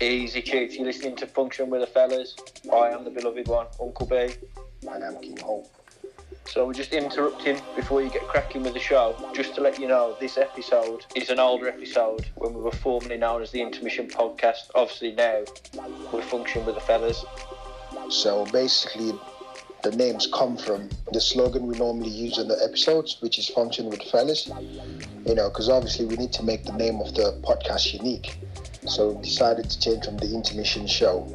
Easy Chief, you're listening to Function with the Fellas. I am the beloved one, Uncle B. I am King Hope. So we're just interrupting before you get cracking with the show, just to let you know this episode is an older episode when we were formerly known as the Intermission Podcast. Obviously now we're function with the fellas. So basically, the names come from the slogan we normally use in the episodes, which is function with fellas. You know, because obviously we need to make the name of the podcast unique. So we decided to change from the intermission show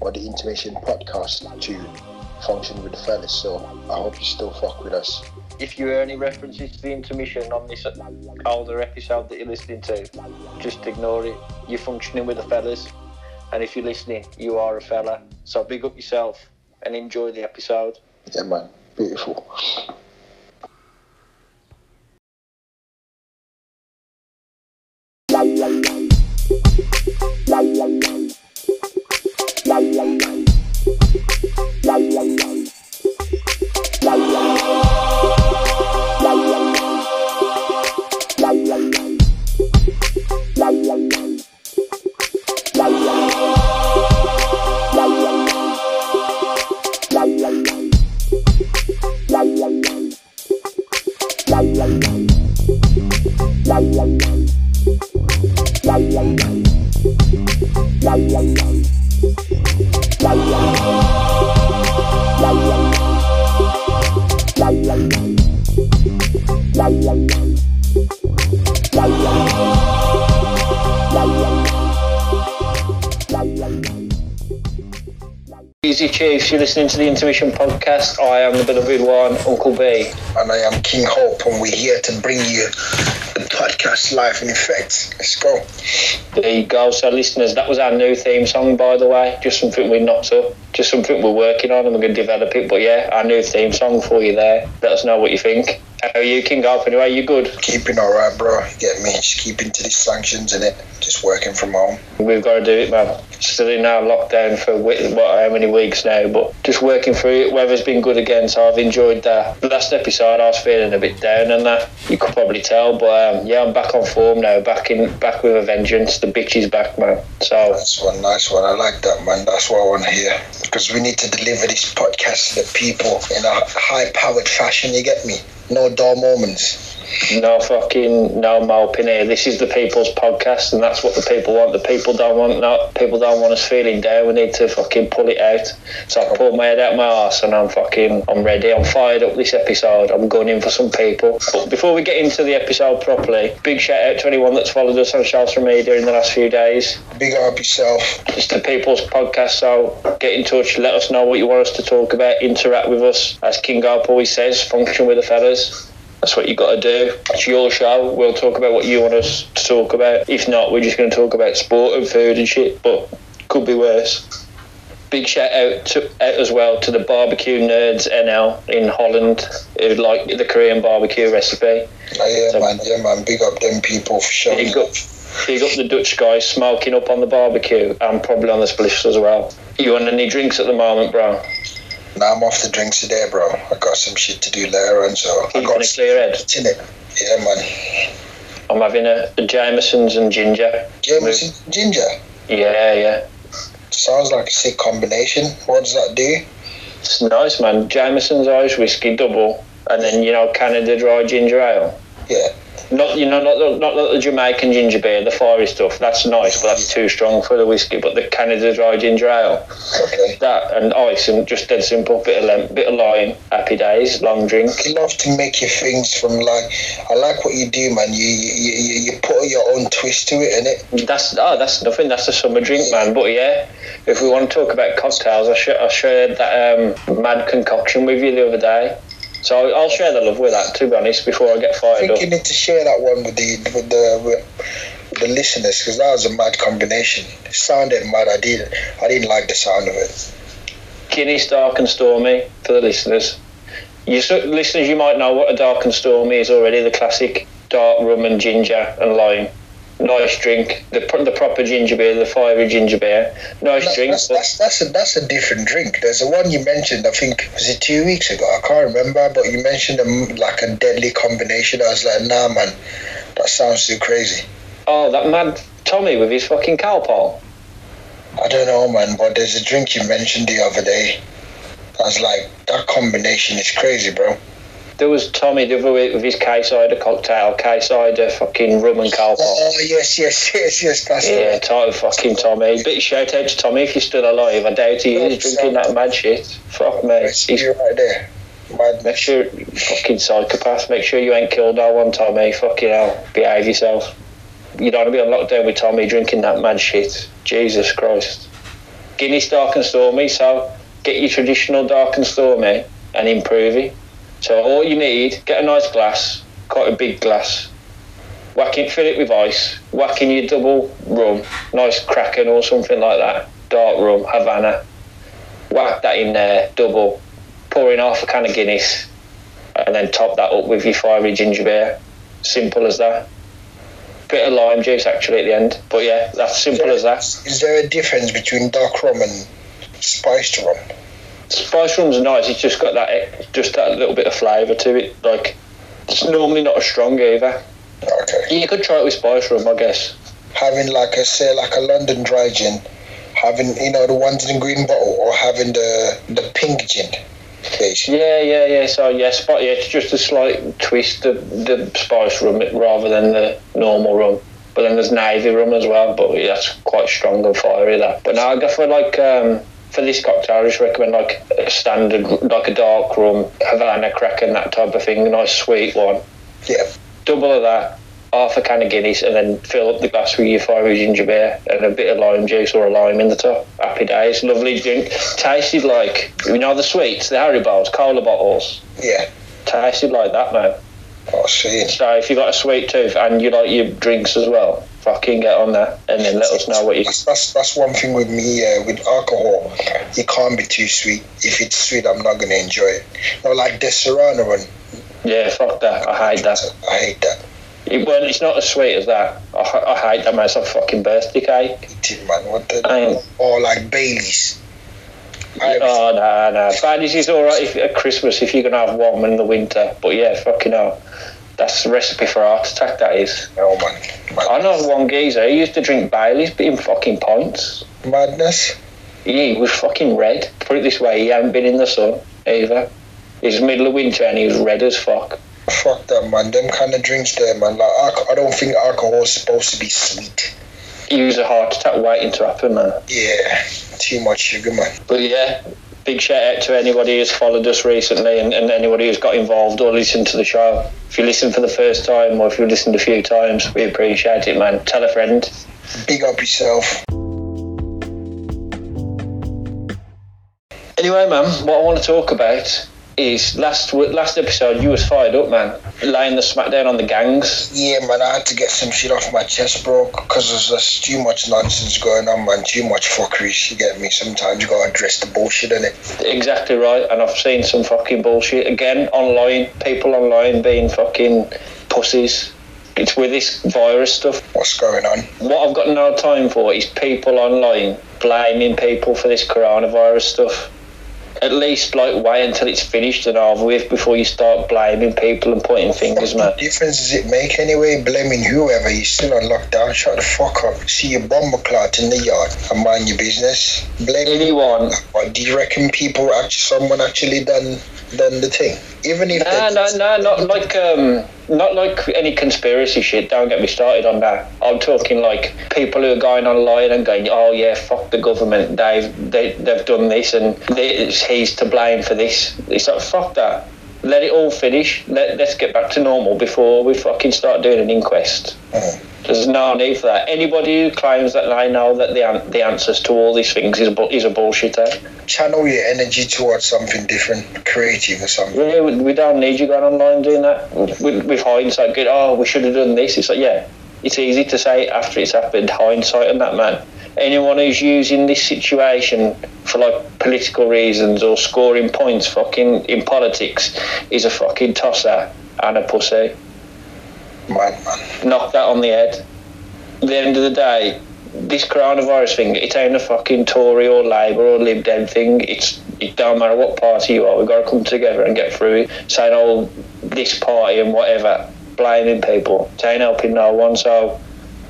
or the intermission podcast to function with fellas. So I hope you still fuck with us. If you hear any references to the intermission on this older episode that you're listening to, just ignore it. You're functioning with the fellas. And if you're listening, you are a fella. So big up yourself and enjoy the episode. Yeah, man. Beautiful. Easy Chiefs, you're listening to the Intermission Podcast. I am the beloved one, Uncle B. And I am King Hope, and we're here to bring you the podcast live in effect. Let's go. There you go. So, listeners, that was our new theme song, by the way. Just something we knocked up. Just something we're working on and we're going to develop it. But yeah, our new theme song for you there. Let us know what you think. How are you, King Hope? Anyway, you good? Keeping alright, bro. You get me? Just keeping to these sanctions and it. Just working from home. We've got to do it, man. Still in our lockdown for what, how many weeks now, but just working through it. Weather's been good again, so I've enjoyed that. The last episode, I was feeling a bit down and that. You could probably tell, but um, yeah, I'm back on form now. Back in, back with a vengeance. The bitch is back, man. So Nice one, nice one. I like that, man. That's what I want to hear. Because we need to deliver this podcast to the people in a high powered fashion, you get me? No dull moments. No fucking no moping here. This is the people's podcast, and that's what the people want. The people don't want no, people don't want us feeling down. We need to fucking pull it out. So I pulled my head out my arse, and I'm fucking I'm ready. I'm fired up this episode. I'm going in for some people. But before we get into the episode properly, big shout out to anyone that's followed us on social media in the last few days. Big up yourself. It's the People's Podcast, so get in touch, let us know what you want us to talk about, interact with us. As King Garp always says, function with the fellas. That's what you got to do. It's your show. We'll talk about what you want us to talk about. If not, we're just going to talk about sport and food and shit, but could be worse. Big shout out to out as well to the barbecue nerds NL in Holland who like the Korean barbecue recipe. Oh, yeah, So- man. Yeah, man. Big up them people for showing Big up, big up the Dutch guys smoking up on the barbecue and probably on the spliffs as well. You want any drinks at the moment, bro? Now I'm off the drinks today, bro. I got some shit to do later on, so I got a clear head. It's in it. Yeah, man. I'm having a, a Jameson's and ginger. Jameson ginger. Yeah, yeah. Sounds like a sick combination. What does that do? It's nice, man. Jameson's Irish whiskey double, and then you know Canada Dry ginger ale. Yeah. Not you know not the, not the Jamaican ginger beer, the fiery stuff. That's nice, but that's too strong for the whiskey. But the Canada Dry ginger ale, Okay. that and ice and just dead simple bit of lem- bit of lime. Happy days, long drink. You love to make your things from like. I like what you do, man. You you, you, you put your own twist to it, innit? That's oh, that's nothing. That's a summer drink, man. But yeah, if we want to talk about cocktails, I, sh- I shared that um, mad concoction with you the other day. So I'll share the love with that. To be honest, before I get fired I think up. you need to share that one with the with the with, with the listeners because that was a mad combination. It sounded mad. I did I didn't like the sound of it. Guinness Dark and Stormy for the listeners. You listeners, you might know what a Dark and Stormy is already. The classic dark rum and ginger and lime. Nice drink. The the proper ginger beer, the fiery ginger beer. Nice That- drink. that's, that's that's a that's a different drink. There's the one you mentioned. I think was it two weeks ago. I can't remember, but you mentioned a, like a deadly combination. I was like, nah, man, that sounds too crazy. Oh, that mad Tommy with his fucking cowpole. I don't know, man, but there's a drink you mentioned the other day. I was like, that combination is crazy, bro. There was Tommy the other week with his K cider cocktail, K cider fucking rum and cowpole. Oh, yes, yes, yes, yes, that's Yeah, title fucking Tommy. Big shout out to Tommy if you're still alive. I doubt he is drinking that mad shit. Fuck me. He's right there. Make sure, fucking psychopath, make sure you ain't killed no one, Tommy. Fucking hell, behave yourself. You don't want to be on lockdown with Tommy drinking that mad shit. Jesus Christ. Guinness Dark and Stormy, so get your traditional Dark and Stormy and improve it. So all you need, get a nice glass, quite a big glass. Whack it, fill it with ice. Whack in your double rum, nice Kraken or something like that. Dark rum, Havana. Whack that in there, double pour in half a can of Guinness, and then top that up with your fiery ginger beer. Simple as that. Bit of lime juice actually at the end, but yeah, that's simple as that. Is there a difference between dark rum and spiced rum? Spice rum's nice. It's just got that just that little bit of flavour to it. Like it's normally not as strong either. Okay. You could try it with spice rum, I guess. Having like a say like a London dry gin, having you know the ones in the green bottle, or having the the pink gin, basically. Yeah, yeah, yeah. So yeah, spot. Yeah, it's just a slight twist the the spice rum rather than the normal rum. But then there's navy rum as well, but yeah, that's quite strong and fiery. That. But now I go for like um, for this cocktail, I just recommend like a standard, like a dark rum, Havana Kraken, that type of thing, a nice sweet one. Yeah. Double of that, half a can of Guinness, and then fill up the glass with your fiery ginger beer and a bit of lime juice or a lime in the top. Happy days, lovely drink. Tasted like you know the sweets, the Haribos, cola bottles. Yeah. Tasted like that, man. Oh, see. So if you got a sweet tooth and you like your drinks as well, fucking get on that and then let us know what you. That's, that's that's one thing with me uh, with alcohol. It can't be too sweet. If it's sweet, I'm not gonna enjoy it. No, like the Serrano one. Yeah, fuck that. I hate that. I hate that. It, well, it's not as sweet as that. I, I hate that, man. It's a fucking birthday cake. It, man. What the? I Or like Bailey's. I- Oh no, no. Baileys is all right if, at Christmas if you're gonna have one in the winter. But yeah, fucking hell, that's the recipe for heart attack. That is. Oh, no man. I know one geezer. He used to drink Baileys, but in fucking pints. Madness. He was fucking red. Put it this way, he hadn't been in the sun either. It's middle of winter and he was red as fuck. Fuck that, man. Them kind of drinks there, man. Like, I don't think alcohol is supposed to be sweet. He was a heart attack waiting to happen, man. Yeah, too much sugar, man. But yeah, big shout out to anybody who's followed us recently and, and anybody who's got involved or listened to the show. If you listen for the first time or if you've listened a few times, we appreciate it, man. Tell a friend. Big up yourself. Anyway, man, what I want to talk about is last last episode you was fired up, man, laying the smackdown on the gangs. Yeah, man, I had to get some shit off my chest, bro, because there's just too much nonsense going on, man. Too much fuckery. You get me? Sometimes you gotta address the bullshit in it. Exactly right, and I've seen some fucking bullshit again online. People online being fucking pussies. It's with this virus stuff. What's going on? What I've got no time for is people online blaming people for this coronavirus stuff. At least, like, wait until it's finished and over with before you start blaming people and pointing fingers, man. What difference does it make anyway? Blaming whoever, you're still on lockdown. Shut the fuck up. See your bomber clot in the yard and mind your business. Blame Anyone What do you reckon people actually someone actually done done the thing? Even if No, no, no, not like um, not like any conspiracy shit. Don't get me started on that. I'm talking like people who are going online and going, "Oh yeah, fuck the government. They've they, they've done this, and he's to blame for this." It's like fuck that. Let it all finish. Let let's get back to normal before we fucking start doing an inquest. Mm. There's no need for that. Anybody who claims that they know that the an- the answers to all these things is a, bu- is a bullshitter. channel your energy towards something different, creative or something. Yeah, we, we don't need you going online doing that. With, with hindsight, good. Oh, we should have done this. It's like, yeah, it's easy to say after it's happened. Hindsight on that, man. Anyone who's using this situation for like political reasons or scoring points, fucking in politics, is a fucking tosser and a pussy. Madman. Knock that on the head. At the end of the day, this coronavirus thing, it ain't a fucking Tory or Labour or Lib Dem thing. It's it don't matter what party you are, we've got to come together and get through it. Saying oh this party and whatever, blaming people. It ain't helping no one. So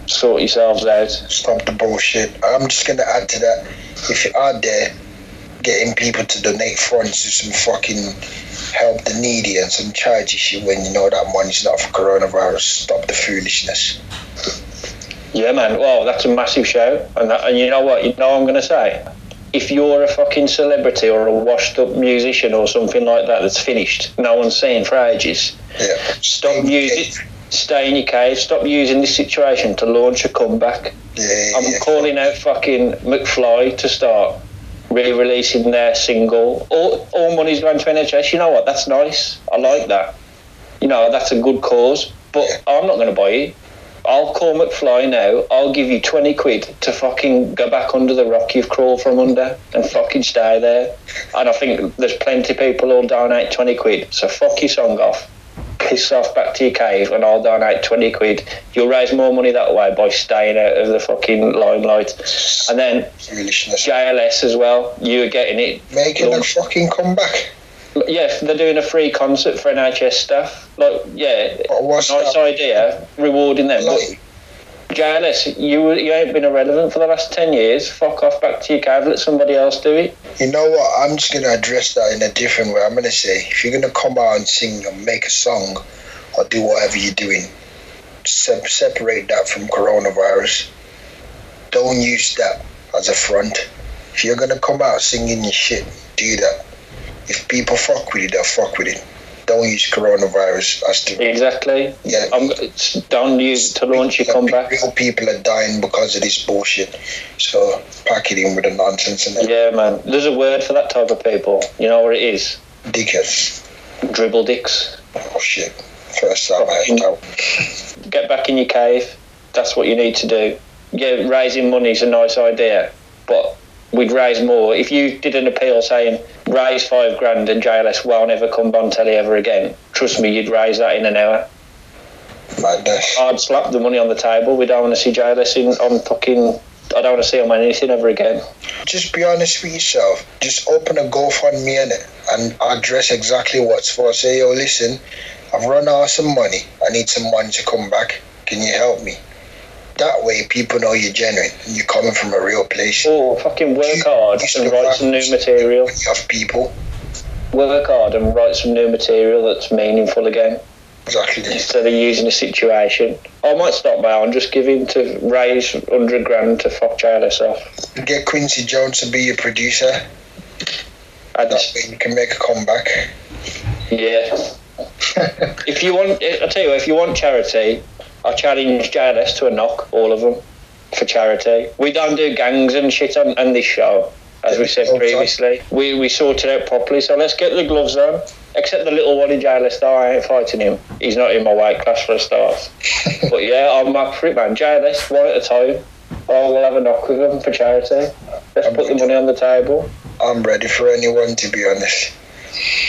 sort yourselves out. Stop the bullshit. I'm just gonna add to that. If you're out there getting people to donate funds to some fucking help the needy and some charity shit when you know that money's not for coronavirus, stop the foolishness. Yeah, man. Well, that's a massive show, and that, and you know what? You know what I'm gonna say. If you're a fucking celebrity or a washed-up musician or something like that that's finished, no one's seen for ages. Yeah. Stop using. Stay in your cave. Stop using this situation to launch a comeback. Yeah, I'm yeah. calling out fucking McFly to start re-releasing their single. All, all money's going to NHS. You know what? That's nice. I like that. You know, that's a good cause. But I'm not going to buy it. I'll call McFly now. I'll give you 20 quid to fucking go back under the rock you've crawled from under and fucking stay there. And I think there's plenty of people who'll donate 20 quid. So fuck your song off. Piss off back to your cave and I'll donate 20 quid. You'll raise more money that way by staying out of the fucking limelight. And then JLS as well. You're getting it. Making a fucking comeback. Yeah, they're doing a free concert for NHS staff. Like, yeah, nice that idea, rewarding them. like? JLS, you you ain't been irrelevant for the last ten years. Fuck off back to your cave. Let somebody else do it. You know what? I'm just gonna address that in a different way. I'm gonna say, if you're gonna come out and sing or make a song or do whatever you're doing, se- separate that from coronavirus. Don't use that as a front. If you're gonna come out singing your shit, do that. If people fuck with it, they'll fuck with it. Don't use coronavirus as the Exactly. yeah. I'm it's don't use it to launch your comeback. Real people are dying because of this bullshit. So pack it in with the nonsense and Yeah, man. There's a word for that type of people. You know what it is? dickheads. Dribble dicks. Oh shit. First time I heard. Get back in your cave. That's what you need to do. Yeah, raising money is a nice idea, but we'd raise more. If you did an appeal saying raise five grand and JLS won't ever come on telly ever again, trust me, you'd raise that in an hour. Madness. I'd slap the money on the table. We don't want to see JLS in on fucking. I don't want to see him on anything ever again. Just be honest with yourself. Just open a GoFundMe it and address exactly what's for. Say, yo, listen, I've run out of some money. I need some money to come back. Can you help me? That way, people know you're genuine and you're coming from a real place. Oh, fucking work hard and write some new material. You have people. Work hard and write some new material that's meaningful again. Exactly. instead of using a situation. I might stop by and just give him to raise hundred grand to fuck JLS off. Get Quincy Jones to be your producer. I That way you can make a comeback. yeah. If you want, I tell you, what, if you want charity, I challenge JLS to a knock, all of them, for charity. We don't do gangs and shit on, on this show, as we said previously. We we sort it out properly. So let's get the gloves on. Except the little one in JLS, though, I ain't fighting him. He's not in my weight class for a start. but yeah, I'm up for it, man. JLS, one at a time. Oh, we'll have a knock with them for charity. Let's put the money on the table. I'm ready for anyone, to be honest.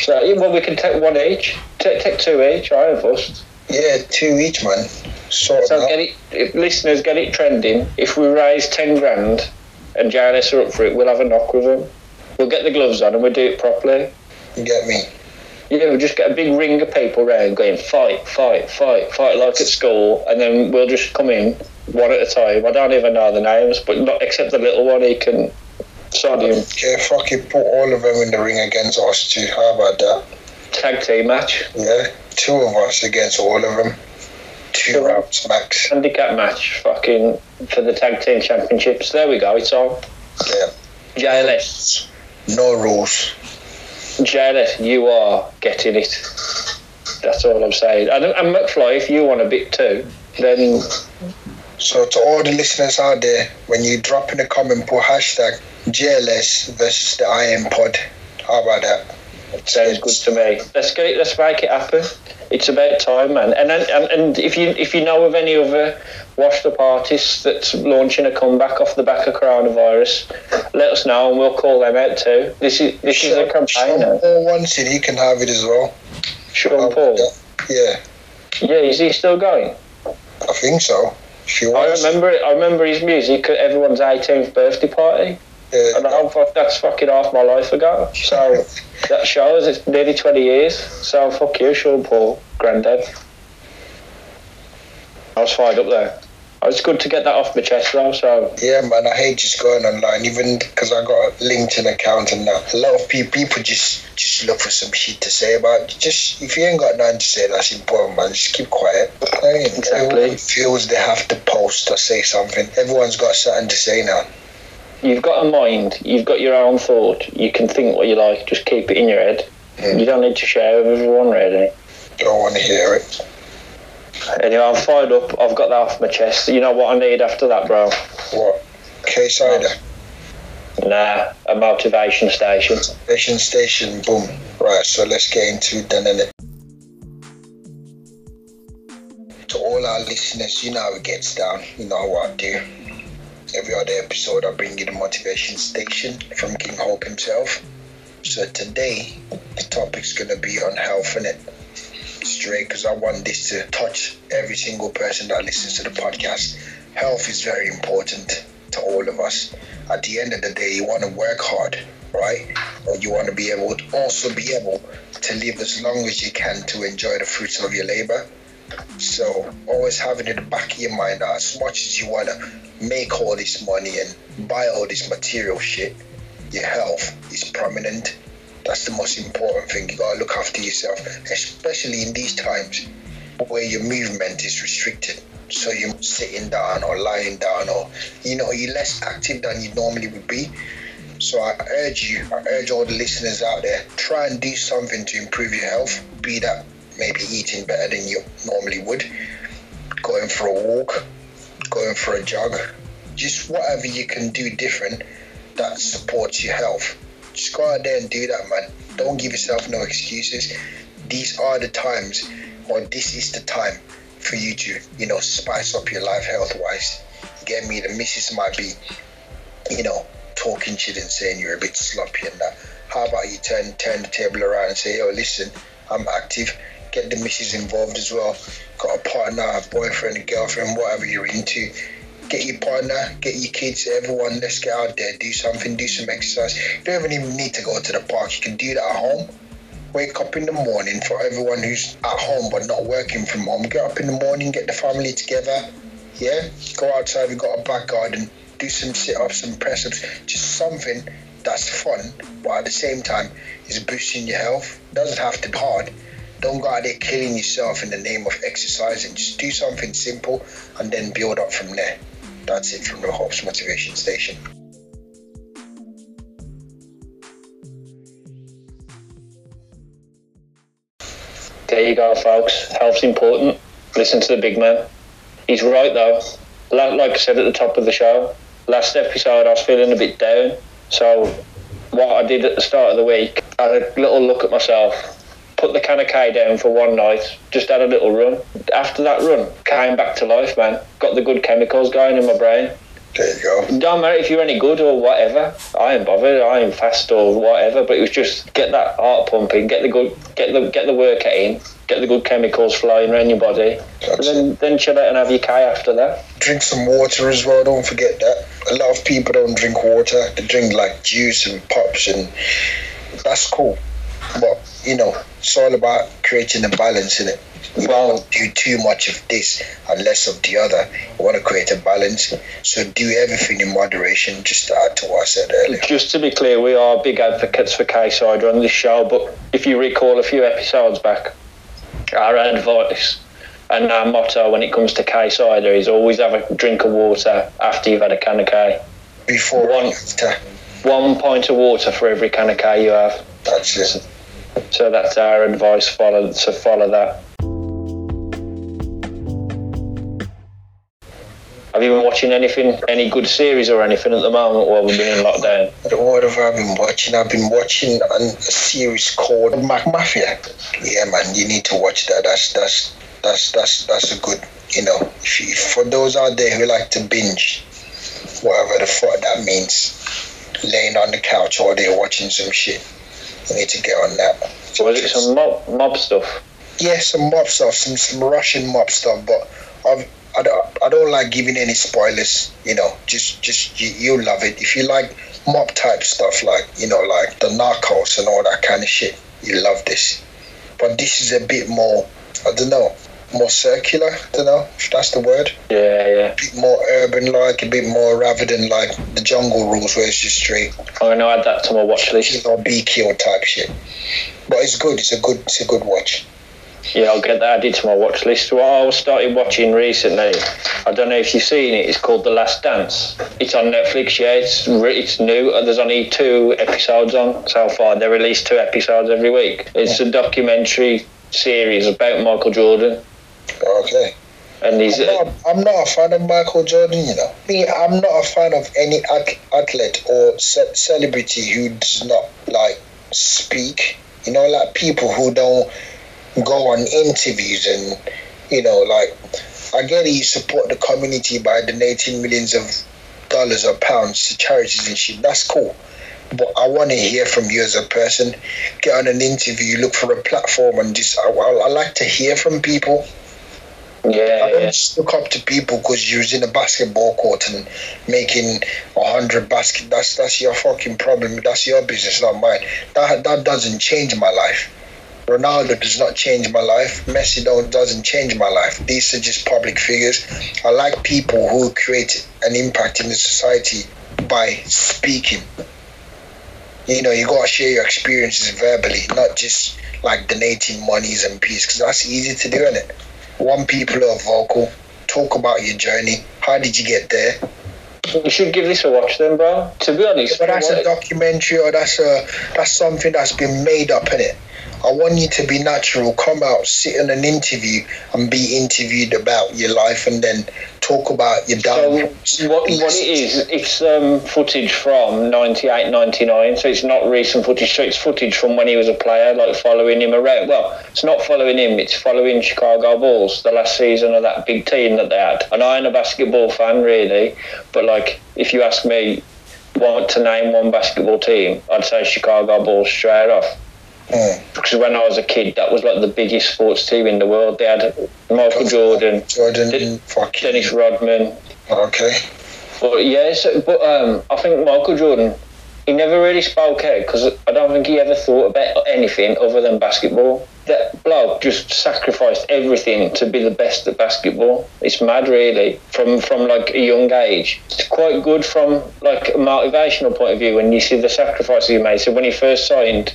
So, well, we can take one each. Take, take two each. I ain't fussed. Yeah, two each, man. Sort So get it, if listeners, get it trending. If we raise ten grand and JLS are up for it, we'll have a knock with them. We'll get the gloves on and we'll do it properly. You get me? Yeah, we'll just get a big ring of people round going fight, fight, fight, fight like at school, and then we'll just come in one at a time. I don't even know the names, but not except the little one. He can sod him. Yeah, fuck it, put all of them in the ring against us too. How about that? Tag team match, Yeah, two of us against all of them. Two rounds max. handicap match, fucking for the tag team championships. There we go. It's on. Yeah. JLS, No rules. JLS, you are getting it. That's all I'm saying. And, and McFly, if you want a bit too, then So to all the listeners out there, when you drop in a comment, put hashtag JLS versus the IM Pod. How about that? sounds good to me. Let's get it. Let's make it happen. It's about time, man. And and, and if you if you know of any other washed up artists that's launching a comeback off the back of coronavirus, let us know and we'll call them out too. This is this is a campaign. Sean. Paul wants it, he can have it as well. Sean How Paul. Yeah, Yeah, is he still going? I think so. I remember it. I remember his music at everyone's 18th birthday party, Yeah, and I thought that's fucking half my life ago. So that shows it's nearly 20 years. So fuck you, Sean Paul, granddad. I was fired up there. It's good to get that off my chest, though. So Yeah, man, I hate just going online, even because I got a LinkedIn account and that. A lot of people, people just just look for some shit to say about. Just if you ain't got nothing to say, that's important, man. Just keep quiet. I mean, Exactly. Everyone feels they have to post or say something. Everyone's got something to say now. You've got a mind. You've got your own thought. You can think what you like. Just keep it in your head. Mm. You don't need to share with everyone, really. Don't want to hear it. Anyway, I'm fired up. I've got that off my chest. You know what I need after that, bro? What? K cider, Nah, a motivation station. Motivation station, boom. Right, so let's get into it then, innit? To all our listeners, you know how it gets down. You know what I do. Every other episode, I bring you the motivation station from King Hope himself. So today, the topic's gonna be on health, and it Straight, because I want this to touch every single person that listens to the podcast. Health is very important to all of us. At the end of the day, you want to work hard, right? Or you want to be able to also be able to live as long as you can to enjoy the fruits of your labor. So always having in the back of your mind that as much as you want to make all this money and buy all this material shit, your health is prominent. That's the most important thing. You gotta look after yourself, especially in these times where your movement is restricted. So you're sitting down or lying down, or you know, you're less active than you normally would be. So I urge you, I urge all the listeners out there, try and do something to improve your health. Be that maybe eating better than you normally would, going for a walk, going for a jog, just whatever you can do different that supports your health. Just go out there and do that, man. Don't give yourself no excuses. These are the times, or this is the time for you to, you know, spice up your life health wise. Get me, the missus might be, you know, talking shit and saying you're a bit sloppy and that. How about you turn turn the table around and say, yo, listen, I'm active. Get the missus involved as well. Got a partner, a boyfriend, a girlfriend, whatever you're into. Get your partner, get your kids, everyone. Let's get out there, do something, do some exercise. You don't even need to go to the park. You can do that at home. Wake up in the morning for everyone who's at home but not working from home. Get up in the morning, get the family together. Yeah, go outside. We've got a back garden. Do some sit-ups, some press-ups. Just something that's fun, but at the same time is boosting your health. Doesn't have to be hard. Don't go out there killing yourself in the name of exercising. Just do something simple and then build up from there. That's it from the Hopes Motivation Station. There you go, folks. Health's important. Listen to the big man. He's right, though. Like I said at the top of the show, last episode I was feeling a bit down. So, what I did at the start of the week, I had a little look at myself, put the can of K down for one night, just had a little run. After that run, came back to life, man. Got the good chemicals going in my brain. There you go. Don't matter if you're any good or whatever. I ain't bothered. I ain't fast or whatever. But it was just get that heart pumping, get the good, get the get the workout in, get the good chemicals flowing around your body, and then then chill out and have your K after that. drink some water as well. Don't forget that. A lot of people don't drink water. They drink like juice and pops, and that's cool. But you know, it's all about creating a balance in it. You don't do too much of this and less of the other. You want to create a balance, so do everything in moderation. Just to add to what I said earlier. Just to be clear, we are big advocates for K cider on this show. But if you recall a few episodes back, our advice and our motto when it comes to K cider is always have a drink of water after you've had a can of K. Before One. after, One pint of water for every can of K you have. that's it. So that's our advice. Follow so follow that. Have you been watching anything, any good series or anything at the moment while we've been in lockdown? What have I been watching? I've been watching a series called McMafia. Yeah, man, you need to watch that. That's that's that's that's that's a good. You know, if you, for those out there who like to binge, whatever the fuck that means, laying on the couch all day watching some shit, you need to get on that. So Was it some mob, mob stuff? yeah, some mob stuff, some, some Russian mob stuff, but I've, I don't, I don't like giving any spoilers. You know, just, just you, you'll love it if you like mob type stuff, like you know, like the Narcos and all that kind of shit. You love this, but this is a bit more, I don't know, more circular. I don't know if that's the word. Yeah, yeah. A bit more urban like, a bit more rather than like the jungle rules where it's just straight. I'm gonna add that to my watch list. Or B kill type shit. But it's good. It's a good. It's a good watch. Yeah, I'll get that added to my watch list. What I started watching recently, I don't know if you've seen it. It's called The Last Dance. It's on Netflix. Yeah, it's re- it's new. Uh, There's only two episodes on so far. They release two episodes every week. It's a documentary series about Michael Jordan, Okay. and he's I'm not, I'm not a fan of Michael Jordan, you know. Me, I'm not a fan of any athlete or ce- celebrity who does not like speak. You know, like people who don't go on interviews and you know, like I get it, you support the community by donating millions of dollars or pounds to charities and shit. That's cool. But I want to hear from you as a person. Get on an interview, look for a platform, and just I, I, I like to hear from people. I don't yeah. look up to people because you're in a basketball court and making a hundred basket. That's that's your fucking problem. That's your business, not mine. That that doesn't change my life. Ronaldo does not change my life. Messi don't doesn't change my life. These are just public figures. I like people who create an impact in the society by speaking. You know, you gotta share your experiences verbally, not just like donating monies and peace, because that's easy to do, isn't it? One people who are vocal, talk about your journey. How did you get there? You should give this a watch then, bro. To be honest, But that's a documentary or that's a that's something that's been made up in it. I want you to be natural. Come out, sit in an interview, and be interviewed about your life, and then talk about your So what, what it is, it's um, footage from 98, 99, so it's not recent footage, so it's footage from when he was a player, like following him around. Well, it's not following him, it's following Chicago Bulls, the last season of that big team that they had. And I am a basketball fan, really, but like, if you ask me what to name one basketball team, I'd say Chicago Bulls straight off. Mm. Because when I was a kid, that was like the biggest sports team in the world. They had Michael Jordan, Jordan, fucking Dennis Rodman, okay. but yeah, so, but um, I think Michael Jordan, he never really spoke out because I don't think he ever thought about anything other than basketball. That bloke just sacrificed everything to be the best at basketball. It's mad, really, from from like a young age. It's quite good from like a motivational point of view when you see the sacrifices he made. So when he first signed,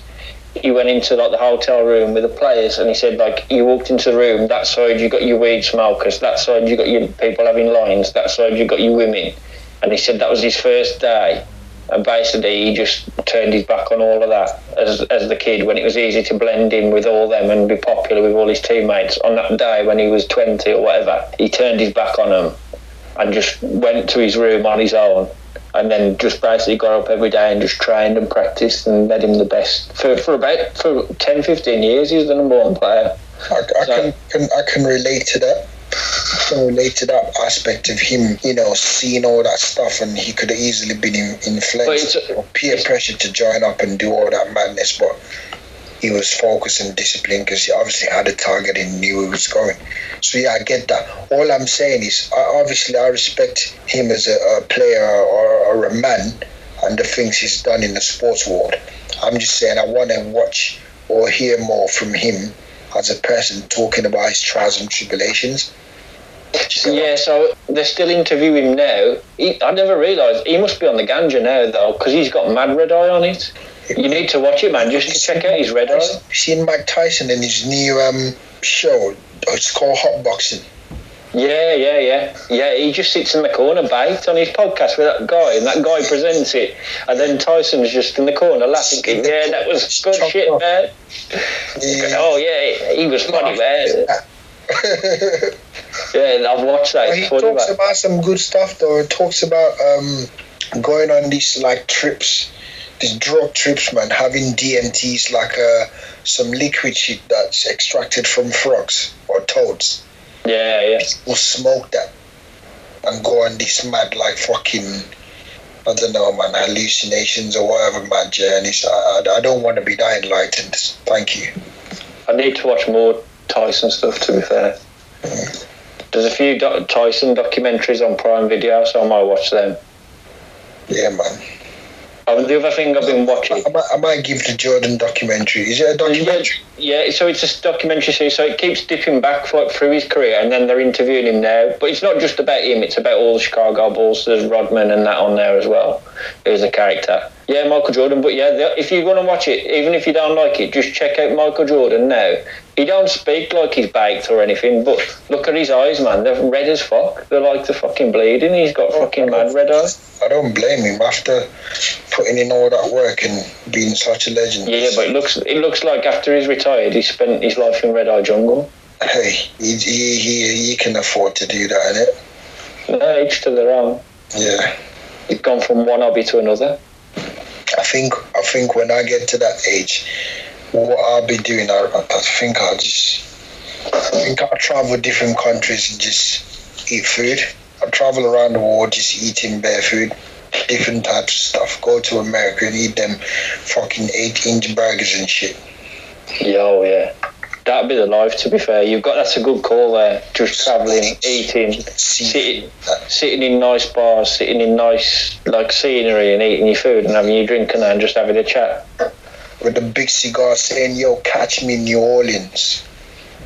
he went into like the hotel room with the players and he said like you walked into the room that side you got your weed smokers that side you got your people having lines that side you got your women. And he said that was his first day. And basically he just turned his back on all of that as, as the kid when it was easy to blend in with all them and be popular with all his teammates. On that day when he was 20 or whatever he turned his back on them and just went to his room on his own and then just basically got up every day and just trained and practiced and made him the best for, for about for 10 15 years he was the number one player I, I So- can, can I can relate to that. I can relate to that aspect of him, you know, seeing all that stuff, and he could have easily been in, influenced or peer pressure to join up and do all that madness, but he was focused and disciplined because he obviously had a target and knew he was going. So yeah, I get that. All I'm saying is, I, obviously, I respect him as a, a player or, or a man and the things he's done in the sports world. I'm just saying, I want to watch or hear more from him as a person talking about his trials and tribulations. So, yeah so they're still interviewing him now he, I never realised he must be on the ganja now though because he's got mad red eye on it you need to watch it man just to check out his red eye You've seen Mike Tyson in his new um, show. It's called Hot Boxing. Yeah, yeah, yeah. Yeah, he just sits in the corner, bait on his podcast with that guy, and that guy presents it. And then Tyson's just in the corner laughing, yeah, that was good shit, off. man. Yeah. Oh, yeah, he was funny, man. Yeah, I've watched that. he It's funny, talks man. about some good stuff though. He talks about um, going on these like trips, these drug trips, man. Having DMTs like uh, some liquid shit that's extracted from frogs or toads. Yeah, yeah. Will smoke that and go on this mad like fucking. I don't know, man, hallucinations or whatever, mad journeys. I, I, don't want to be that enlightened. Thank you. I need to watch more Tyson stuff, to be fair. There's a few Tyson documentaries on Prime Video, so I might watch them. Yeah, man. Oh, the other thing I've been watching. I might, I might give the Jordan documentary. Is it a documentary? Yeah, so it's a documentary series, so it keeps dipping back like through his career, and then they're interviewing him now. But it's not just about him; it's about all the Chicago Bulls. There's Rodman and that on there as well. Who's a character? Yeah, Michael Jordan. But yeah, the- if you're gonna watch it, even if you don't like it, just check out Michael Jordan now. He don't speak like he's baked or anything, but look at his eyes, man. They're red as fuck. They're like the fucking bleeding. He's got fucking mad red eyes. I don't blame him after putting in all that work and being such a legend. Yeah, but it looks it looks like after he's retired, he spent his life in Red Eye Jungle. hey, he, he, he, he can afford to do that, innit? No, each to their own. Yeah. He's gone from one hobby to another. I think I think when I get to that age, what I'll be doing, I, I think I'll just, I think I'll travel different countries and just eat food. I'll travel around the world just eating bare food, different types of stuff. Go to America and eat them fucking eight inch burgers and shit. Oh yeah. That'd be the life. To be fair, you've got that's a good call there. Just travelling, eating, sitting, sitting in nice bars, sitting in nice like scenery, and eating your food and having your drink and that, and just having a chat. With a big cigar saying, yo, catch me in New Orleans.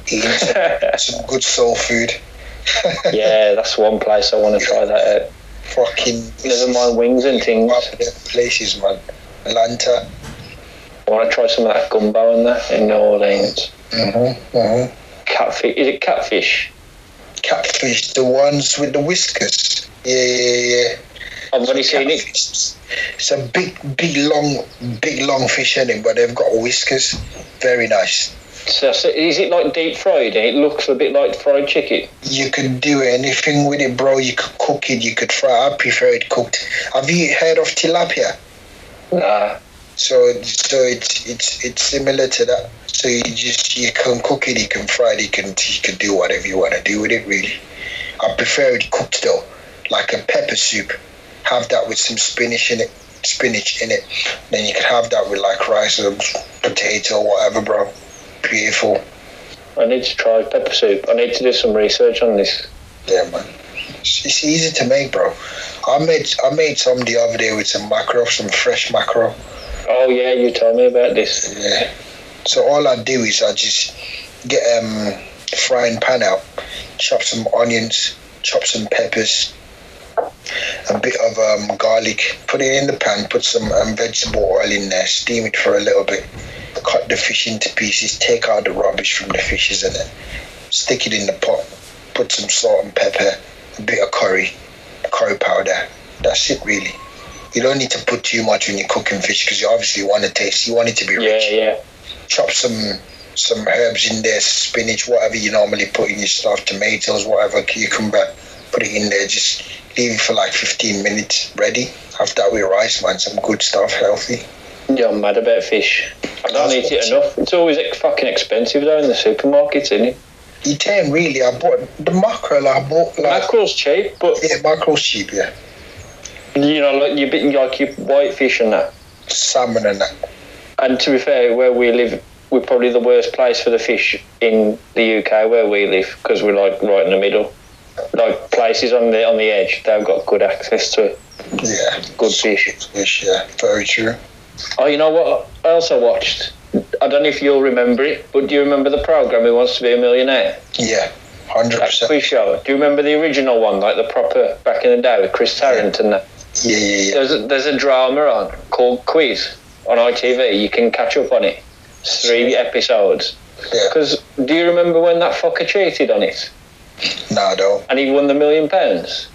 Eating some, some good soul food. yeah, that's one place I want to try that out. Fucking. Never mind wings and things. Places, man. Atlanta. I want to try some of that gumbo and that in New Orleans. Mm-hmm, mm-hmm. Catfish? Is it catfish? Catfish, the ones with the whiskers. Yeah, yeah, yeah. I've only seen it. It's a big, big, long, big, long fish in it, but they've got whiskers. Very nice. So, so is it like deep fried? It looks a bit like fried chicken. You could do anything with it, bro. You could cook it. You could fry. I prefer it cooked. Have you heard of tilapia? Nah. So, so it's it's it's similar to that. So you just you can cook it, you can fry it, you can you can do whatever you want to do with it. Really, I prefer it cooked though, like a pepper soup. Have that with some spinach in it, spinach in it. Then you can have that with like rice or potato or whatever, bro. Beautiful. I need to try pepper soup. I need to do some research on this. Yeah, man. It's, it's easy to make, bro. I made I made some the other day with some mackerel, some fresh mackerel. Oh yeah, you told me about this. Yeah. So all I do is I just get um frying pan out, chop some onions, chop some peppers, a bit of um, garlic, put it in the pan, put some um, vegetable oil in there, steam it for a little bit, cut the fish into pieces, take out the rubbish from the fishes and then stick it in the pot, put some salt and pepper, a bit of curry, curry powder. That's it really. You don't need to put too much when you're cooking fish because you obviously want to taste. You want it to be Yeah, rich yeah. chop some some herbs in there, spinach, whatever you normally put in your stuff, tomatoes, whatever, cucumber, put it in there, just leave it for like 15 minutes, ready. Have that with rice, man, some good stuff, healthy. Yeah, I'm mad about fish. I don't eat it enough. It's always fucking expensive though in the supermarkets, isn't it? You can really, I bought the mackerel, I bought like, Mackerel's cheap, but yeah, mackerel's cheap, yeah. You know, like you bit like your white fish and that. Salmon and that. And to be fair, where we live, we're probably the worst place for the fish in the UK where we live because we're like right in the middle. Like places on the on the edge, they've got good access to it. Yeah. Good fish. Fish, yeah, very true. Oh, you know what? I also watched. I don't know if you'll remember it, but do you remember the program Who Wants to Be a Millionaire? Yeah, 100%. That quiz show. Do you remember the original one, like the proper back in the day with Chris Tarrant and that? Yeah, yeah, yeah. There's a, there's a drama on called Quiz on ITV. You can catch up on it. Three episodes. Yeah. Because do you remember when that fucker cheated on it Nah, though. and he won the million pounds?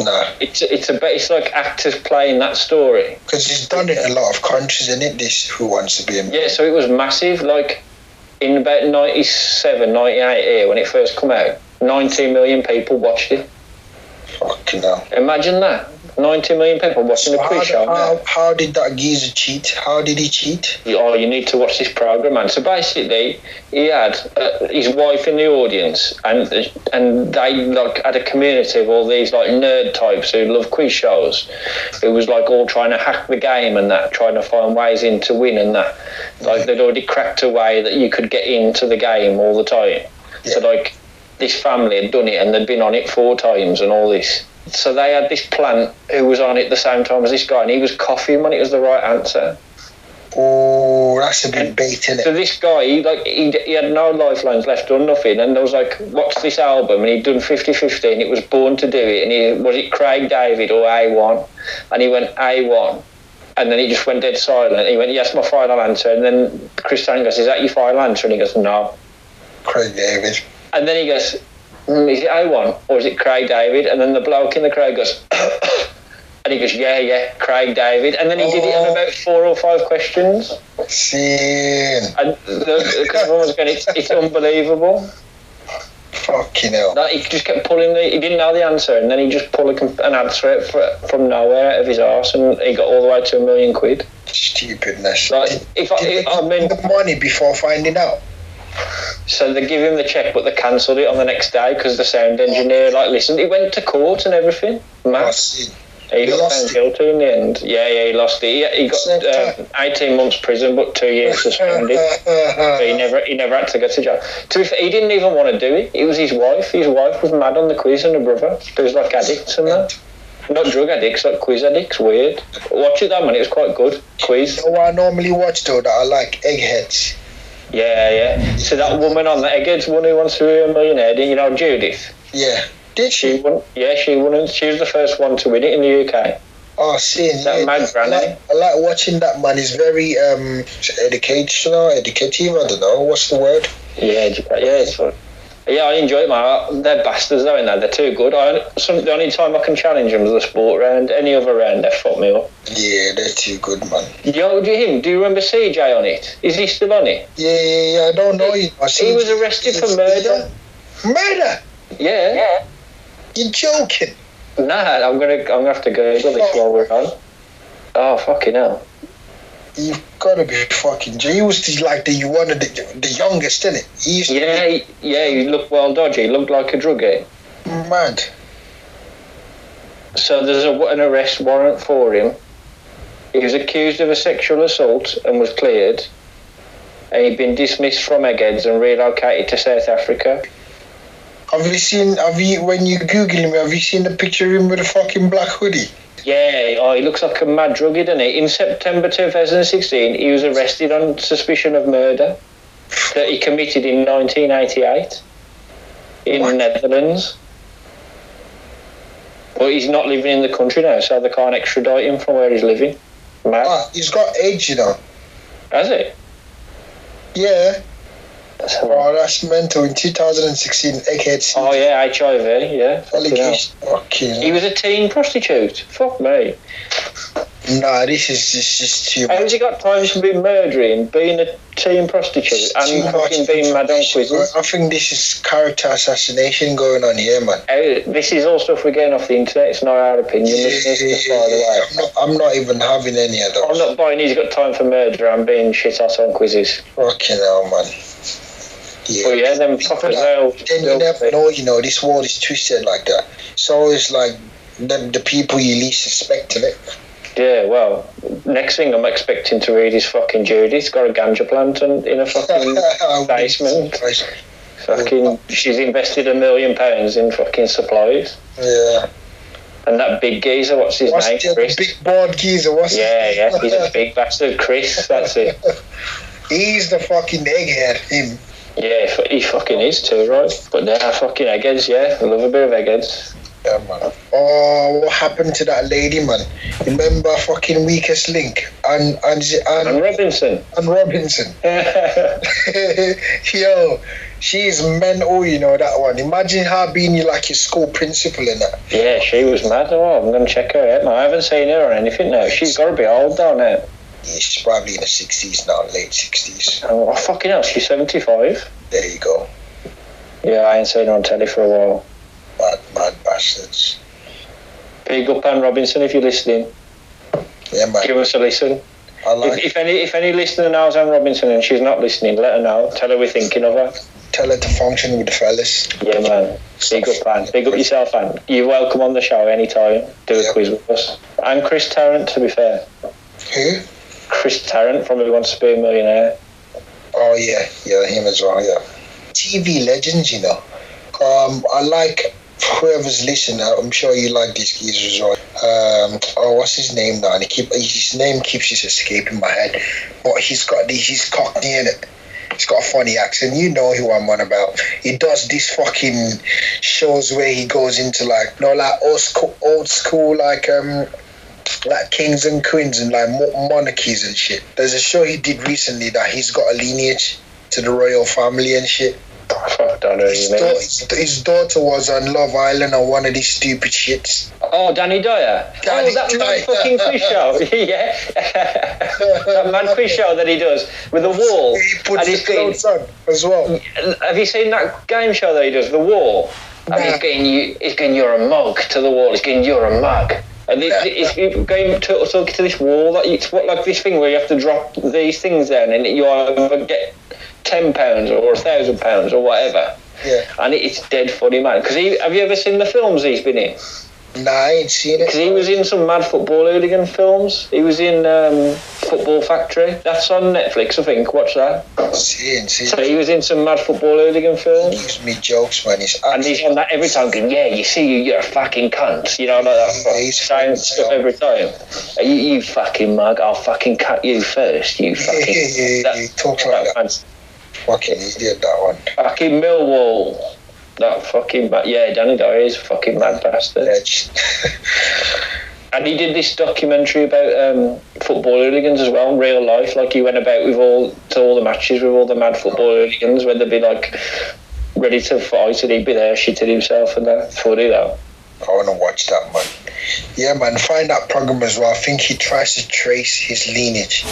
Nah. It's it's a bit- it's like actors playing that story. Because he's done it in a lot of countries, isn't it? This Who Wants to Be a Millionaire. Yeah, so it was massive. Like in about 97, 98 here when it first come out, 19 million people watched it. Fucking hell. Imagine that. 90 million people watching So quiz show. how, how did that geezer cheat? How did he cheat? oh, you need to watch this program, man. So basically, he had uh, his wife in the audience, and and they like had a community of all these like nerd types who love quiz shows. It was like all trying to hack the game and that, trying to find ways in to win and that. Like they'd already cracked a way that you could get into the game all the time. So like this family had done it and they'd been on it four times and all this. So they had this plant who was on it the same time as this guy, and he was coughing when it was the right answer. Oh, that's a bit bait, So this guy, he, like, he, he had no lifelines left, done nothing, and there was like, what's this album? And he'd done 50-50, and it was Born to Do It, and he, was it Craig David or A1? And he went, A1. And then he just went dead silent. He went, yes, my final answer. And then Chris Tarrant goes, is that your final answer? And he goes, no. Craig David. And then he goes, mm, is it A1 or is it Craig David? And then the bloke in the crowd goes, and he goes, yeah, yeah, Craig David. And then he did it on about four or five questions. Scene. And the, the everyone was going, it's, it's unbelievable. Fucking hell. Like, he just kept pulling the, he didn't know the answer, and then he just pulled a, an answer from nowhere out of his arse, and he got all the way to a million quid. Stupidness. Like, if I, if, I mean, the money before finding out? So they give him the check, but they cancelled it on the next day because the sound engineer, like, listened. He went to court and everything. Mad. He He got lost found guilty in the end. Yeah, yeah, he lost it. He, he got uh, 18 months prison, but two years suspended. So he never, he never had to go to jail. To be fair, he didn't even want to do it. It was his wife. His wife was mad on the quiz and her brother. There was like addicts and that. Not drug addicts, like quiz addicts. Weird. Watch it, that man. It was quite good. Quiz. You know what I normally watch though that I like eggheads. Yeah, yeah. So that woman on the Eggheads one who wants to be a millionaire, you know Judith? Yeah. Did She she? won. Yeah, she won. She was the first one to win it in the UK. Oh, seeing That yeah, mad I granny. like, I like watching that man. He's very um educational, educative. I don't know what's the word. Yeah, yeah, it's fun. Yeah, I enjoy it, man. They're bastards, though, and they're too good. I, some, the only time I can challenge them is the sport round. Any other round, they fuck me up. Yeah, they're too good, man. Yo, do you him? Do you remember CJ on it? Is he still on it? Yeah, yeah, yeah. I don't know you. I He was arrested for murder. Murder? Yeah. Yeah. You're joking? Nah, I'm gonna, I'm gonna have to Google this while we're on. Oh fucking hell! You've got to be fucking. He was the, like the one of the the youngest, innit? He used Yeah, he- yeah, he looked well dodgy. He looked like a druggie. mad. So there's a, an arrest warrant for him. He was accused of a sexual assault and was cleared. And he'd been dismissed from Eggheads and relocated to South Africa. Have you seen? Have you when you Google him? Have you seen the picture of him with a fucking black hoodie? Yeah, oh, he looks like a mad druggie, doesn't he? In September 2016, he was arrested on suspicion of murder that he committed in 1988 in What? the Netherlands. But he's not living in the country now, so they can't extradite him from where he's living. Mad. Ah, he's got AIDS, you know. Has it? Yeah. So- Oh, that's mental. In 2016, egghead. Oh yeah, HIV, yeah. Allegation. Fucking. He was a teen prostitute. Fuck me. Nah, this is this is too How's he got time to be murdering, being a teen prostitute, and fucking being mad on quizzes? I think this is character assassination going on here, man. Uh, this is all stuff we're getting off the internet. It's not our opinion. Listeners, by the way. I'm, not, I'm not even having any of that I'm not buying he's got time for murder and being shit ass on quizzes. Fucking hell, man. Yeah. But yeah, them fuckers. Then you never know, you know, this world is twisted like that. So it's like the, the people you least suspect in it. Yeah, well, next thing I'm expecting to read is fucking Judy. He's got a ganja plant and, in a fucking basement. fucking. She's invested a million pounds in fucking supplies. Yeah. And that big geezer, what's his What's name? the, the Chris. big board geezer? What's Yeah, yeah, he's a big bastard. Chris, that's it. He's the fucking egghead. Him. Yeah, he fucking is too, right? But they're fucking eggheads, yeah. I love a bit of eggheads. Yeah, man. Oh, what happened to that lady, man? Remember fucking weakest link and and And and, Robinson. and Robinson. Yo, she's mental, you know that one. Imagine her being like your school principal in that. Yeah, she was mad. Oh, I'm going to check her out. man. I haven't seen her or anything now. She's got to be old down now. Yeah, she's probably in the sixties now, late sixties. Oh, fucking hell, she's 75. There you go. Yeah, I ain't seen her on telly for a while. Mad, mad bastards. Big up Anne Robinson if you're listening. Yeah, man. Give us a listen. I If, like. if any if any listener knows Anne Robinson and she's not listening, let her know. Tell her we're thinking of her. Tell her to function with the fellas. Yeah, man. Big up, Anne. Big up yourself, Anne. You're welcome on the show anytime. Do a Yeah. quiz with us. And Chris Tarrant, to be fair. Who? Chris Tarrant from Who Wants to Be a Millionaire. Oh yeah, yeah, him as well. Yeah. TV legends, you know. Um, I like whoever's listening, I'm sure you like these geezer as well. Um, oh, what's his name now? And he keep his name keeps just escaping my head, but he's got these. He's cockney in it. He's got a funny accent. You know who I'm on about. He does these fucking shows where he goes into like no like old school, old school like um like kings and queens and like mo- monarchies and shit. There's a show he did recently that he's got a lineage to the royal family and shit. Fuck, don't know His, da- his, his daughter was on Love Island on one of these stupid shits. Oh, Danny Dyer. Danny oh, that Dyer. mad fucking quiz show. yeah. that mad quiz show that he does with the wall. He and puts he's the going, clothes on as well. have you seen that game show that he does, The Wall? And he's Nah. going, you, he's going, you're a mug to the wall. He's going, you're a mug. And he's he's going to talking to this wall. That it's what like this thing where you have to drop these things down, and you either get ten pounds or a thousand pounds or whatever. Yeah. And it's dead funny, man. Because have you ever seen the films he's been in? Nah, I ain't seen Because he was in some mad football hooligan films. He was in um, Football Factory. That's on Netflix, I think. Watch that. Seeing, seeing. So he was in some mad football hooligan films. He gives me jokes, man. He's And he's on that every time going, yeah, you see you, you're a fucking cunt. You know, like that. He's Saying stuff every time. You, you fucking mug, I'll fucking cut you first, you fucking... yeah, yeah, that- yeah, he talks like that. Fucking idiot, that one. Fucking Millwall. That fucking... ma- Yeah, Danny Dyer is a fucking mad bastard. And he did this documentary about um, football hooligans as well, real life. Like he went about with all to all the matches with all the mad football hooligans, where they'd be like ready to fight, and he'd be there shitting himself and that. Funny though. I want to watch that, man. Yeah, man, find that program as well. I think he tries to trace his lineage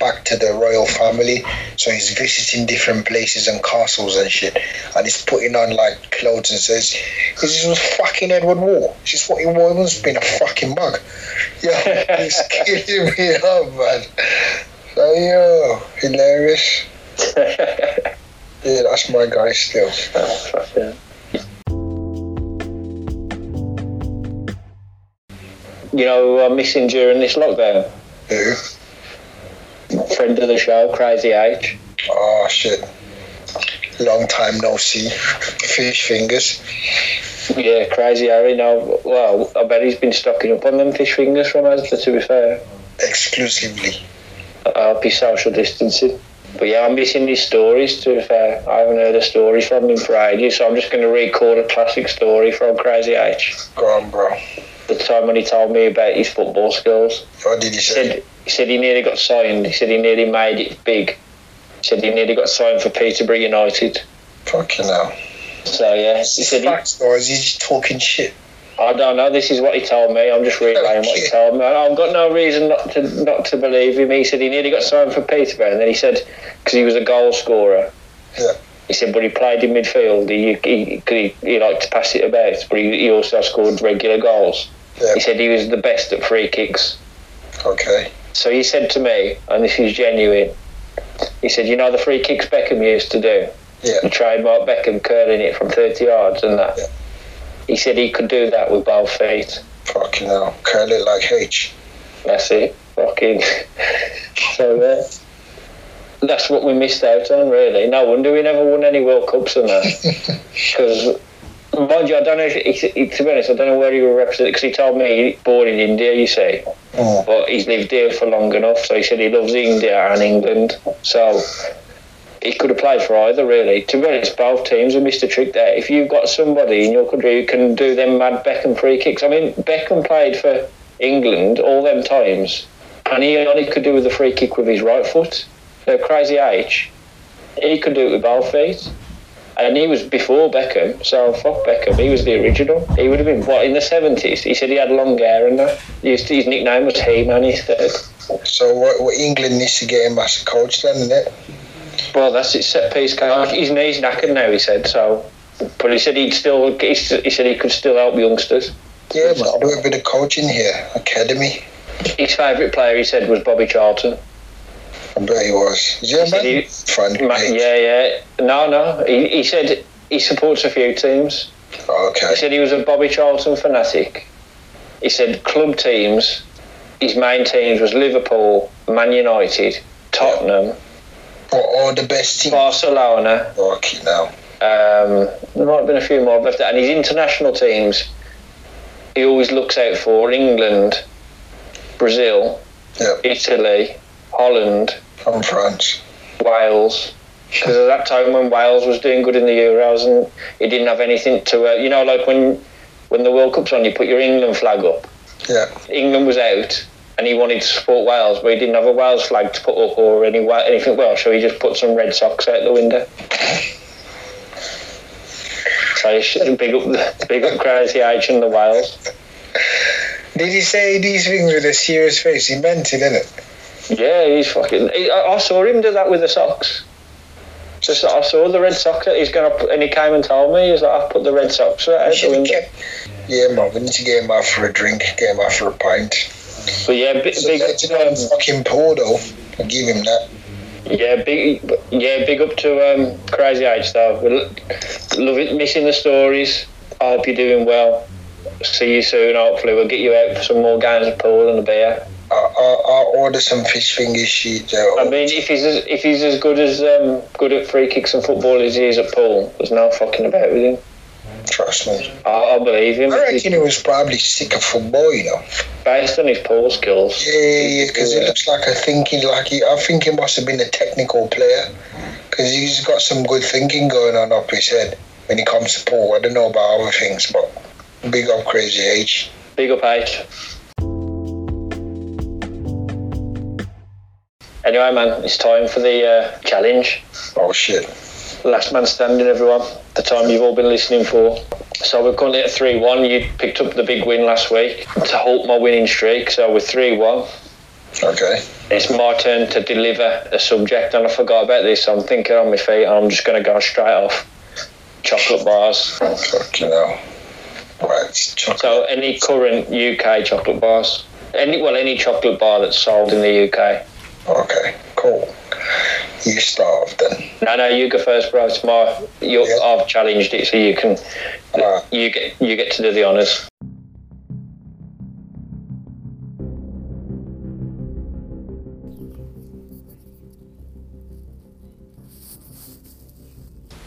back to the royal family. So he's visiting different places and castles and shit. And he's putting on like clothes and says, because This was fucking Edward War. This is what he wore. He must been a fucking mug. Yo, he's killing me up, man. So, yo, hilarious. Yeah, that's my guy still. Oh, fuck yeah. You know, who I'm missing during this lockdown. Who? Friend of the show, Crazy H. Oh, shit. Long time no see. Fish fingers. Yeah, Crazy Harry. Now, well, I bet he's been stocking up on them fish fingers from us. To be fair. Exclusively. I'll be social distancing. But yeah, I'm missing his stories to be fair. I haven't heard a story from him for ages, so I'm just going to record a classic story from Crazy H. Go on, bro. The time when he told me about his football skills. What did he He say? said, he said he nearly got signed. He said he nearly made it big. He said he nearly got signed for Peterborough United. Fucking hell. So yeah, he said he, Facts, or is he just talking shit? I don't know. This is what he told me. I'm just relaying what he told me. I've got no reason not to not to believe him. He said he nearly got signed for Peterborough, and then he said because he was a goal scorer. Yeah. He said, but he played in midfield. He he, he, he liked to pass it about, but he, he also scored regular goals. Yeah. He said he was the best at free kicks. Okay. So he said to me, and this is genuine. He said, you know the free kicks Beckham used to do. Yeah. The trademark Beckham curling it from 30 yards and that. Yeah. He said he could do that with both feet. Fucking hell. Curl it like H. That's it. Fucking. so uh, that's what we missed out on, really. No wonder we never won any World Cups and that. Because, mind you, I don't know if, he, to be honest, I don't know where he was represented, because he told me he born in India, you see. Mm. But he's lived here for long enough, so he said he loves India and England. So he could have played for either, really. To be honest, both teams have missed a trick there. If you've got somebody in your country who can do them mad Beckham free kicks, I mean, Beckham played for England all them times, and he only could do with the free kick with his right foot. So crazy H, he could do it with both feet. And he was before Beckham, so fuck Beckham. He was the original. He would have been what in the seventies. He said he had long hair and that. To- his nickname was He Man. He said. So what, what England needs to get him as a coach then, isn't it? Well, that's it. Set piece coach. His knees knackered now. He said so. But he said he'd still. He he said he could still help youngsters. Yeah, man. Do a bit of coaching here. Academy. His favourite player, he said, was Bobby Charlton. I bet he was. He He said he- Fan Ma- Yeah, yeah. No, no. He, he said he supports a few teams. Oh, He said he was a Bobby Charlton fanatic. He said club teams, his main teams was Liverpool, Man United, Tottenham, What all the best team? Barcelona, Okay, now. Um, there might have been a few more, but and his international teams, he always looks out for England, Brazil, Yeah. Italy, Holland, From France. Wales. Because at that time when Wales was doing good in the Euros and he didn't have anything to, uh, you know, like when when the World Cup's on, you put your England flag up. Yeah. England was out and he wanted to support Wales, but he didn't have a Wales flag to put up or any anything Welsh, so he just put some red socks out the window. So he should big up, the- big up Crazy H and the Wales. Did he say these things with a serious face? He meant it, didn't it? Yeah, he's fucking. He, I, I saw him do that with the socks. Just I saw the red socks that he's gonna put, and he came and told me he's like, I've put the red socks out He the window. Yeah, man, we need to get him out for a drink, get him out for a pint. But yeah, big, So big know fucking poor though. Give him that. Yeah, big yeah, big up to um, Crazy H though. We love it, missing the stories. I hope you're doing well. See you soon. Hopefully, we'll get you out for some more games of pool and a beer. I'll, I'll, I'll order some fish finger sheet. Uh, I mean, if he's as, if he's as good as um, good at free kicks and football as he is at pool, there's no fucking about with him. trust me. I, I believe him. I reckon he was probably sick of football, you know. Based on his pool skills. Yeah, yeah, because it looks like a thinking, like he, I think he must have been a technical player, because he's got some good thinking going on up his head when he comes to pool. I don't know about other things, but big up Crazy H. Big up H. Anyway, man, it's time for the uh, challenge. Oh shit. Last man standing, everyone. The time you've all been listening for. So we're currently at 3 1. You picked up the big win last week to halt my winning streak. So we're 3 1. Okay. It's my turn to deliver a subject, and I forgot about this. So I'm thinking on my feet, and I'm just going to go straight off. Chocolate bars. Fucking hell. Right. Chocolate. So any current UK chocolate bars. Any well, any chocolate bar that's sold in the UK. Okay. Cool. You start then. No, no, you go first, bro. It's my. you Yeah. I've challenged it, so you can. Alright. You get. You get to do the honours.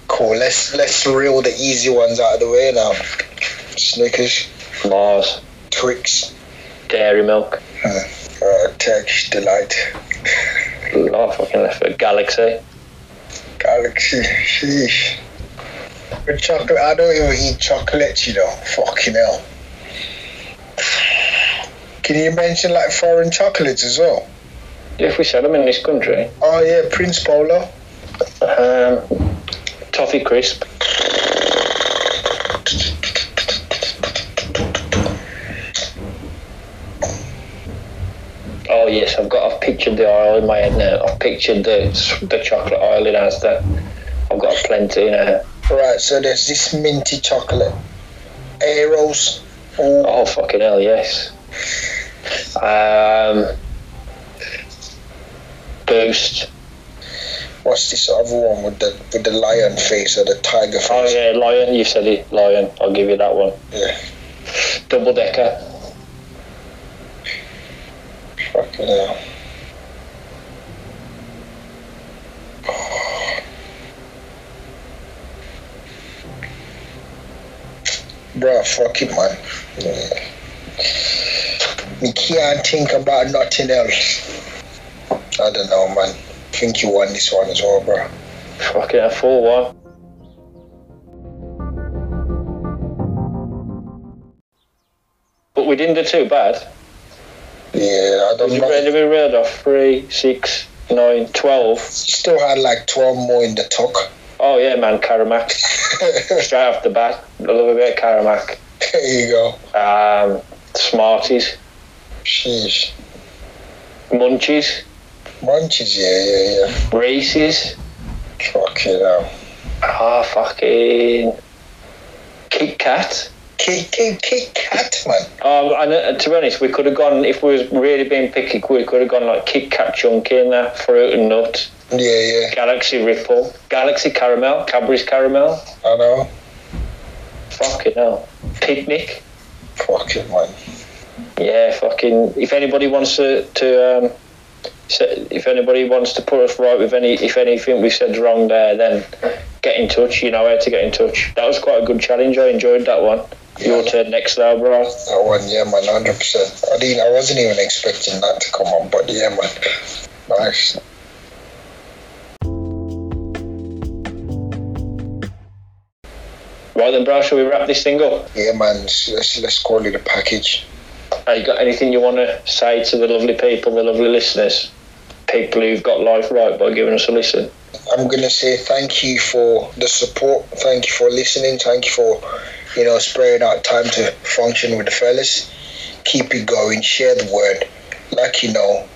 Cool. Let's let's reel the easy ones out of the way now. Snickers, Mars, Twix, dairy milk. Uh, Turkish delight, Oh, fucking left. Galaxy. Galaxy. Sheesh. With chocolate, I don't even eat chocolate, you know. Fucking hell. Can you mention like foreign chocolates as well? If we sell them in this country, Oh yeah, Prince Polo. um, toffee crisp. Oh yes, I've got. I've pictured the aisle in my head now. I've pictured the the chocolate aisle in Asda. I've got plenty now. Right, so there's this minty chocolate. Aeros. Oh, Oh fucking hell, yes. Um, boost. what's this other one with the with the lion face or the tiger face? Oh yeah, lion. You said it, lion. I'll give you that one. Yeah. Double decker. Fucking hell. Bruh, fuck it, man. Me can't think about nothing else. I don't know, man. I think you won this one as well, bro. Fuck it, a four one. But we didn't do too bad. Yeah, I don't know. read, we read off three, six, nine, twelve. Still had like 12 more in the tuck. Oh yeah, man, Caramac. Straight off the bat, I love a bit of Caramac. there you go. Um, Smarties, Sheesh. Munchies, Munchies, yeah, yeah, yeah. Reese's. Fucking hell. Ah, fucking Kit Kat. Kit, Kit, Kit Kat, man. Oh, and uh, to be honest, we could have gone if we was really being picky. We could have gone like Kit Kat chunky in there, fruit and nut, Yeah, yeah, Galaxy Ripple, Galaxy Caramel, Cadbury's Caramel. I know. Fucking hell, picnic. Fucking man. Yeah, fucking. If anybody wants to to um, if anybody wants to put us right with any if anything we said wrong there, then get in touch. You know how to get in touch. That was quite a good challenge. I enjoyed that one. Yeah. Your turn next, though, bro. That one, yeah, man, hundred percent. I didn't, I wasn't even expecting that to come on, but yeah, man, nice. Right then, bro. Shall we wrap this thing up? Yeah, man, let's let's, let's call it a package. Have you got anything you want to say to the lovely people, the lovely listeners, people who've got life right by giving us a listen? I'm gonna say thank you for the support. Thank you for listening. Thank you for, you know, sparing out time to function with the fellas. Keep it going. Share the word. Like you know,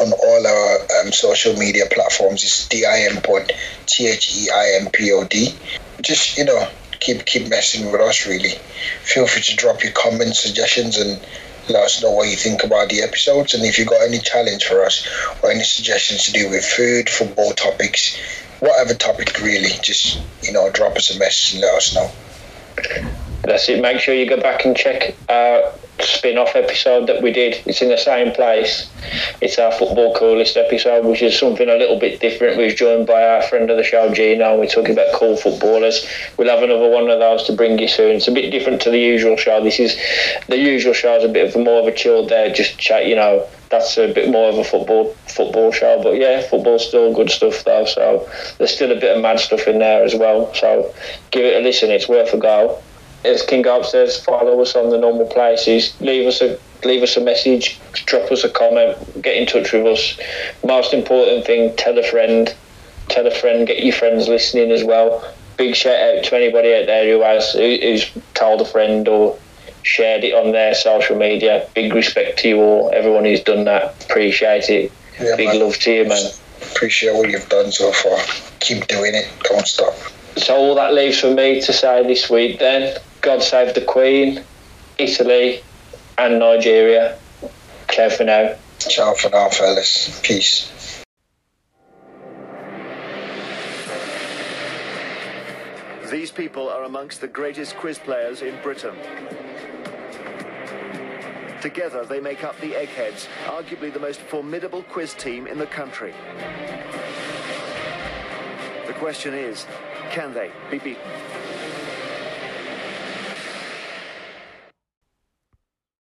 on all our um, social media platforms, it's the IM Pod, T H E I M P O D. Just you know, keep keep messing with us. Really, feel free to drop your comments, suggestions, and let us know what you think about the episodes. And if you got any challenge for us or any suggestions to do with food, football topics, whatever topic really, just you know, drop us a message and let us know. Okay. That's it. Make sure you go back and check our spin-off episode that we did. It's in the same place. It's our football coolest episode, which is something a little bit different. We was joined by our friend of the show, Gino. and We're talking about cool footballers. We'll have another one of those to bring you soon. It's a bit different to the usual show. This is the usual show is a bit of more of a chill there, just chat. You know, that's a bit more of a football football show. But yeah, football's still good stuff though. So there's still a bit of mad stuff in there as well. So give it a listen. It's worth a go as King Garp says, follow us on the normal places. Leave us a leave us a message, drop us a comment, get in touch with us. Most important thing, tell a friend, tell a friend, get your friends listening as well. Big shout out to anybody out there who has who, who's told a friend or shared it on their social media. Big respect to you all, everyone who's done that. Appreciate it. Yeah, Big man. love to you, man. Appreciate what you've done so far. Keep doing it. Don't stop. So all that leaves for me to say this week then, God save the Queen, Italy and Nigeria. Ciao for now. Ciao for now, fellas. Peace. These people are amongst the greatest quiz players in Britain. Together, they make up the Eggheads, arguably the most formidable quiz team in the country. The question is, can they be beaten?